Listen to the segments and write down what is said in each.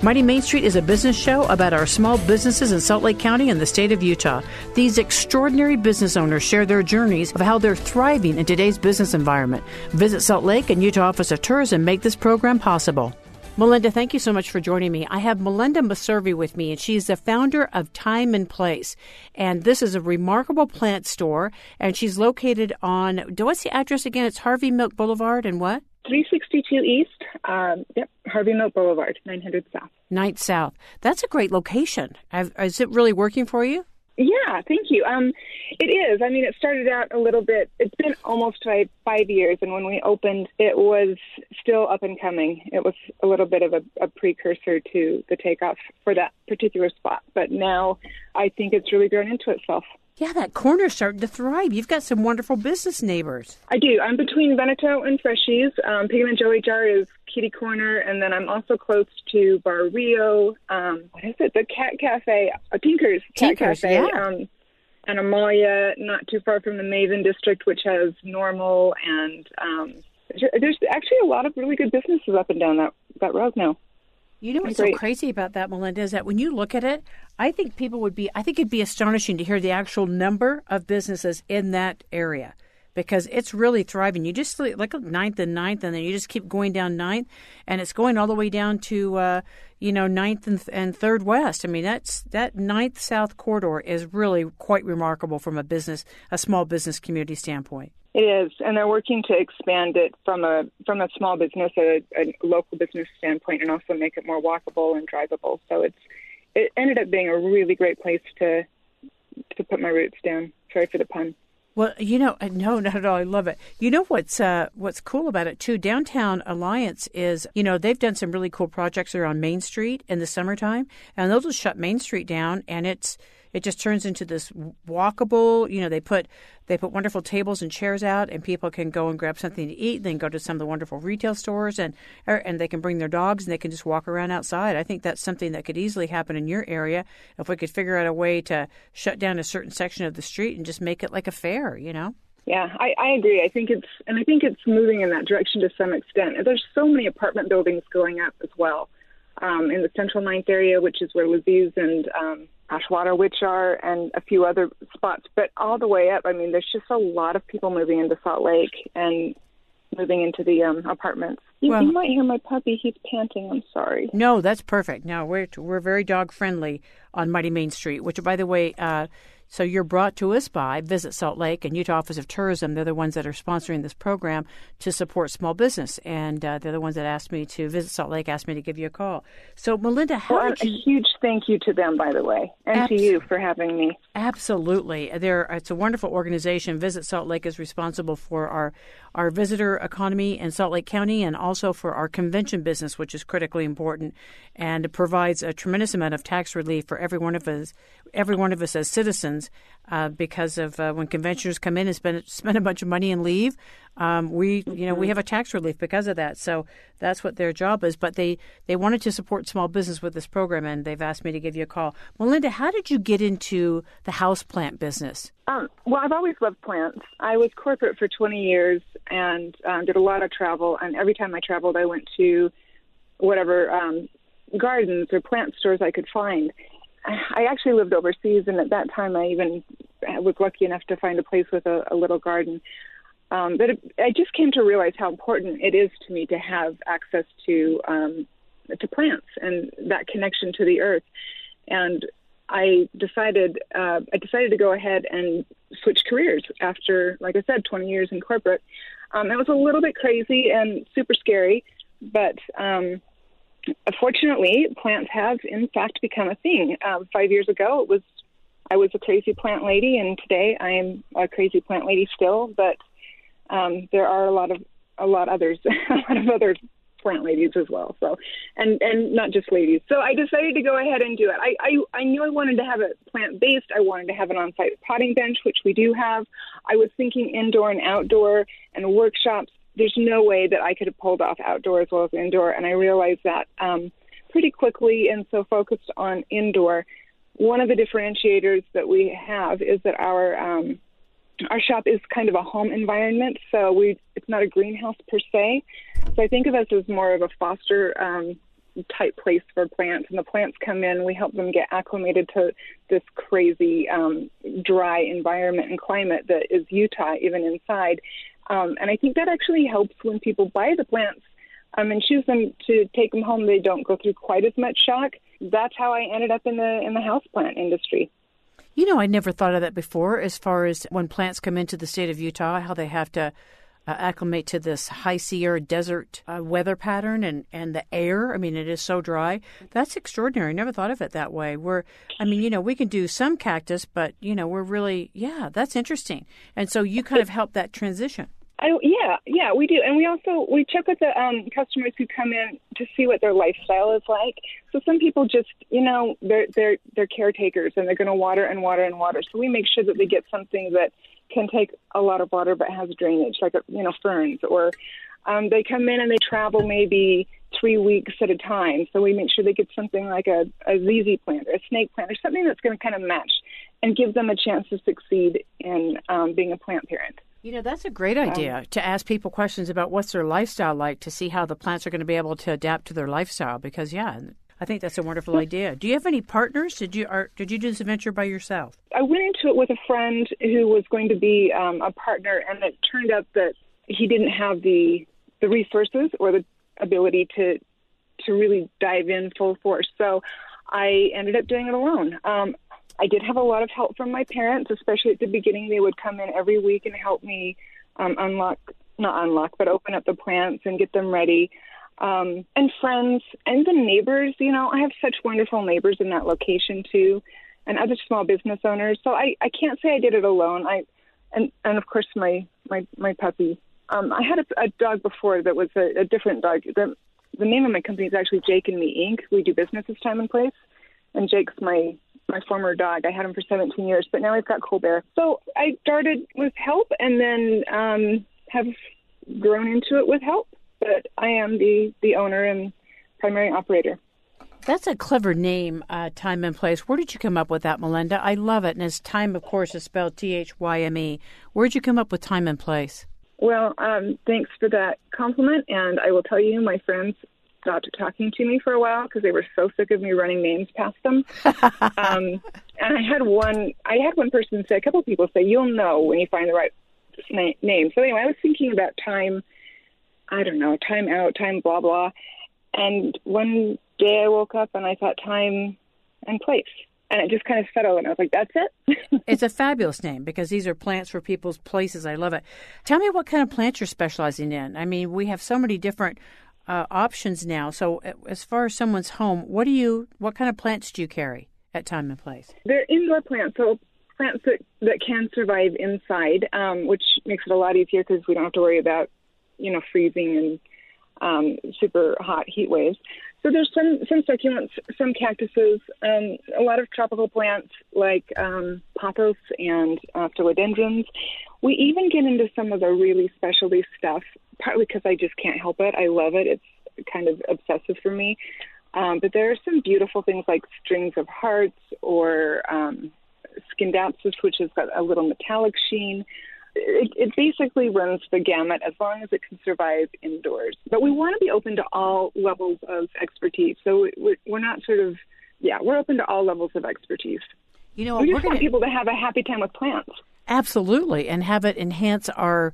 Mighty Main Street is a business show about our small businesses in Salt Lake County and the state of Utah. These extraordinary business owners share their journeys of how they're thriving in today's business environment. Visit Salt Lake and Utah Office of Tourism make this program possible. Melinda, thank you so much for joining me. I have Melinda Meservy with me, and she's the founder of Thyme and Place. And this is a remarkable plant store, and she's located on, do what's the address again? It's Harvey Milk Boulevard and what? 362 East, um, yep, Harvey Milk Boulevard, 900 South. 9th South. That's a great location. Is it really working for you? Yeah, thank you. Um, it is. I mean, it started out a little bit. It's been almost five, five years, and when we opened, it was still up and coming. It was a little bit of a, a precursor to the takeoff for that particular spot. But now, I think it's really grown into itself. Yeah, that corner's starting to thrive. You've got some wonderful business neighbors. I do. I'm between Veneto and Freshies. Um, Pig and a Jelly Jar is Kitty Corner, and then I'm also close to Bar Rio. Um, what is it? The Cat Cafe, uh, Tinker's Cat Tinkers, Cafe. yeah. Um, and Amalia, not too far from the Maven District, which has Normal, and um, there's actually a lot of really good businesses up and down that that road now. You know what's so crazy about that, Melinda, is that when you look at it, I think people would be, I think it'd be astonishing to hear the actual number of businesses in that area because it's really thriving. You just look at ninth and ninth, and then you just keep going down ninth, and it's going all the way down to, uh, you know, ninth and, and third west. I mean, that's that ninth south corridor is really quite remarkable from a business, a small business community standpoint. It is, and they're working to expand it from a from a small business, a, a local business standpoint, and also make it more walkable and drivable. So it's it ended up being a really great place to to put my roots down. Sorry for the pun. Well, you know, no, not at all. I love it. You know what's uh, what's cool about it too? Downtown Alliance is, you know, they've done some really cool projects on Main Street in the summertime, and they'll just shut Main Street down, and it's it just turns into this walkable. You know, they put they put wonderful tables and chairs out, and people can go and grab something to eat. Then go to some of the wonderful retail stores, and or, and they can bring their dogs, and they can just walk around outside. I think that's something that could easily happen in your area if we could figure out a way to shut down a certain section of the street and just make it like a fair. You know. Yeah, I, I agree. I think it's and I think it's moving in that direction to some extent. There's so many apartment buildings going up as well um, in the Central Ninth area, which is where Laziz and um, Ashwater Witch are, and a few other spots. But all the way up, I mean, there's just a lot of people moving into Salt Lake and moving into the um, apartments. You, Well- you might hear my puppy; he's panting. I'm sorry. No, that's perfect. No, we're we're very dog friendly on Mighty Main Street, which, by the way, uh, so you're brought to us by Visit Salt Lake and Utah Office of Tourism. They're the ones that are sponsoring this program to support small business, and uh, they're the ones that asked me to visit Salt Lake, asked me to give you a call. So, Melinda, how Well, you? a huge thank you to them, by the way, and Abs- to you for having me. Absolutely, there. It's a wonderful organization. Visit Salt Lake is responsible for our our visitor economy in Salt Lake County, and also for our convention business, which is critically important, and provides a tremendous amount of tax relief for every one of us, every one of us as citizens, uh, because of uh, when conventioners come in and spend spend a bunch of money and leave. Um, we, you know, we have a tax relief because of that. So that's what their job is. But they they wanted to support small business with this program, and they've asked me to give you a call. Melinda, how did you get into the house plant business? Um, well, I've always loved plants. I was corporate for 20 years and um, did a lot of travel. And every time I traveled, I went to whatever um, gardens or plant stores I could find. I actually lived overseas, and at that time, I even was lucky enough to find a place with a, a little garden. Um, but it, I just came to realize how important it is to me to have access to um, to plants and that connection to the earth. And I decided uh, I decided to go ahead and switch careers after, like I said, 20 years in corporate. Um, it was a little bit crazy and super scary, but um, fortunately, plants have in fact become a thing. Um, five years ago, it was I was a crazy plant lady, and today I am a crazy plant lady still. But um, there are a lot of a lot others, a lot of other plant ladies as well. So, and and not just ladies. So I decided to go ahead and do it. I I, I knew I wanted to have it plant based. I wanted to have an on site potting bench, which we do have. I was thinking indoor and outdoor and workshops. There's no way that I could have pulled off outdoor as well as indoor, and I realized that um, pretty quickly. And so focused on indoor. One of the differentiators that we have is that our um, our shop is kind of a home environment, so we it's not a greenhouse per se. So I think of us as more of a foster um, type place for plants, and the plants come in. We help them get acclimated to this crazy um, dry environment and climate that is Utah, even inside. Um, and I think that actually helps when people buy the plants um, and choose them to take them home. They don't go through quite as much shock. That's how I ended up in the in the houseplant industry. You know, I never thought of that before as far as when plants come into the state of Utah, how they have to uh, acclimate to this high Sierra desert uh, weather pattern and, and the air. I mean, it is so dry. That's extraordinary. Never thought of it that way. We're, I mean, you know, we can do some cactus, but, you know, we're really, yeah, that's interesting. And so you kind of help that transition. I, yeah, yeah, we do, and we also we check with the um, customers who come in to see what their lifestyle is like. So some people just, you know, they're they're they're caretakers and they're going to water and water and water. So we make sure that they get something that can take a lot of water but has drainage, like you know ferns, or um, they come in and they travel maybe three weeks at a time. So we make sure they get something like a, a ZZ plant or a snake plant or something that's going to kind of match and give them a chance to succeed in um, being a plant parent. You know, that's a great idea um, to ask people questions about what's their lifestyle like to see how the plants are going to be able to adapt to their lifestyle. Because, yeah, I think that's a wonderful idea. Do you have any partners? Did you or did you do this adventure by yourself? I went into it with a friend who was going to be um, a partner, and it turned out that he didn't have the the resources or the ability to to really dive in full force. So I ended up doing it alone. Um, I did have a lot of help from my parents, especially at the beginning. They would come in every week and help me um, unlock, not unlock, but open up the plants and get them ready. Um, and friends and the neighbors, you know, I have such wonderful neighbors in that location too, and other small business owners. So I, I can't say I did it alone. I, and, and of course my, my, my puppy. Um, I had a, a dog before that was a, a different dog. The, the name of my company is actually Jake and Me Inc. We do business as Thyme and Place, and Jake's my my former dog. I had him for 17 years, but now I've got Colbert. So I started with help and then um, have grown into it with help. But I am the, the owner and primary operator. That's a clever name, uh, Thyme and Place. Where did you come up with that, Melinda? I love it. And as time, of course, is spelled T H Y M E. Where did you come up with Thyme and Place? Well, um, thanks for that compliment. And I will tell you, my friends stopped talking to me for a while because they were so sick of me running names past them. um, and I had one, I had one person say, a couple of people say, "You'll know when you find the right name." So anyway, I was thinking about time. I don't know, time out, time, blah blah. And one day I woke up and I thought time and place. And it just kind of settled, and I was like, "That's it." it's a fabulous name because these are plants for people's places. I love it. Tell me what kind of plants you're specializing in. I mean, we have so many different uh, options now. So, as far as someone's home, what do you, what kind of plants do you carry at Thyme and Place? They're indoor plants, so plants that that can survive inside, um, which makes it a lot easier because we don't have to worry about, you know, freezing and um, super hot heat waves. So there's some some succulents, some cactuses, um, a lot of tropical plants like um, pothos and uh, philodendrons. We even get into some of the really specialty stuff partly because I just can't help it. I love it. It's kind of obsessive for me. Um, but there are some beautiful things like strings of hearts or um, scindapsus, which has got a little metallic sheen. It, it basically runs the gamut as long as it can survive indoors. But we want to be open to all levels of expertise. So we're not sort of, yeah, we're open to all levels of expertise. You know, we just want gonna... people to have a happy time with plants. Absolutely, and have it enhance our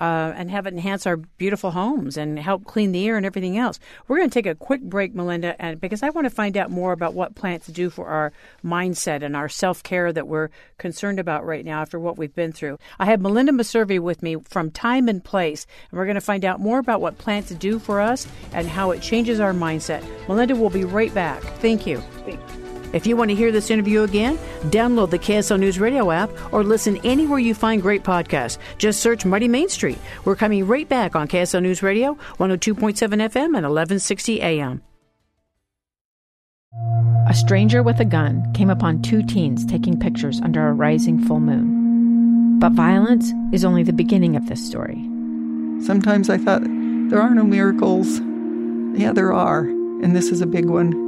uh, and have it enhance our beautiful homes and help clean the air and everything else. We're going to take a quick break, Melinda, and because I want to find out more about what plants do for our mindset and our self care that we're concerned about right now after what we've been through. I have Melinda Meservy with me from Thyme and Place, and we're going to find out more about what plants do for us and how it changes our mindset. Melinda will be right back. Thank you. Thanks. If you want to hear this interview again, download the KSL News Radio app or listen anywhere you find great podcasts. Just search Mighty Main Street. We're coming right back on KSL News Radio, 102.7 FM and 1160 AM. A stranger with a gun came upon two teens taking pictures under a rising full moon. But violence is only the beginning of this story. Sometimes I thought, there are no miracles. Yeah, there are, and this is a big one.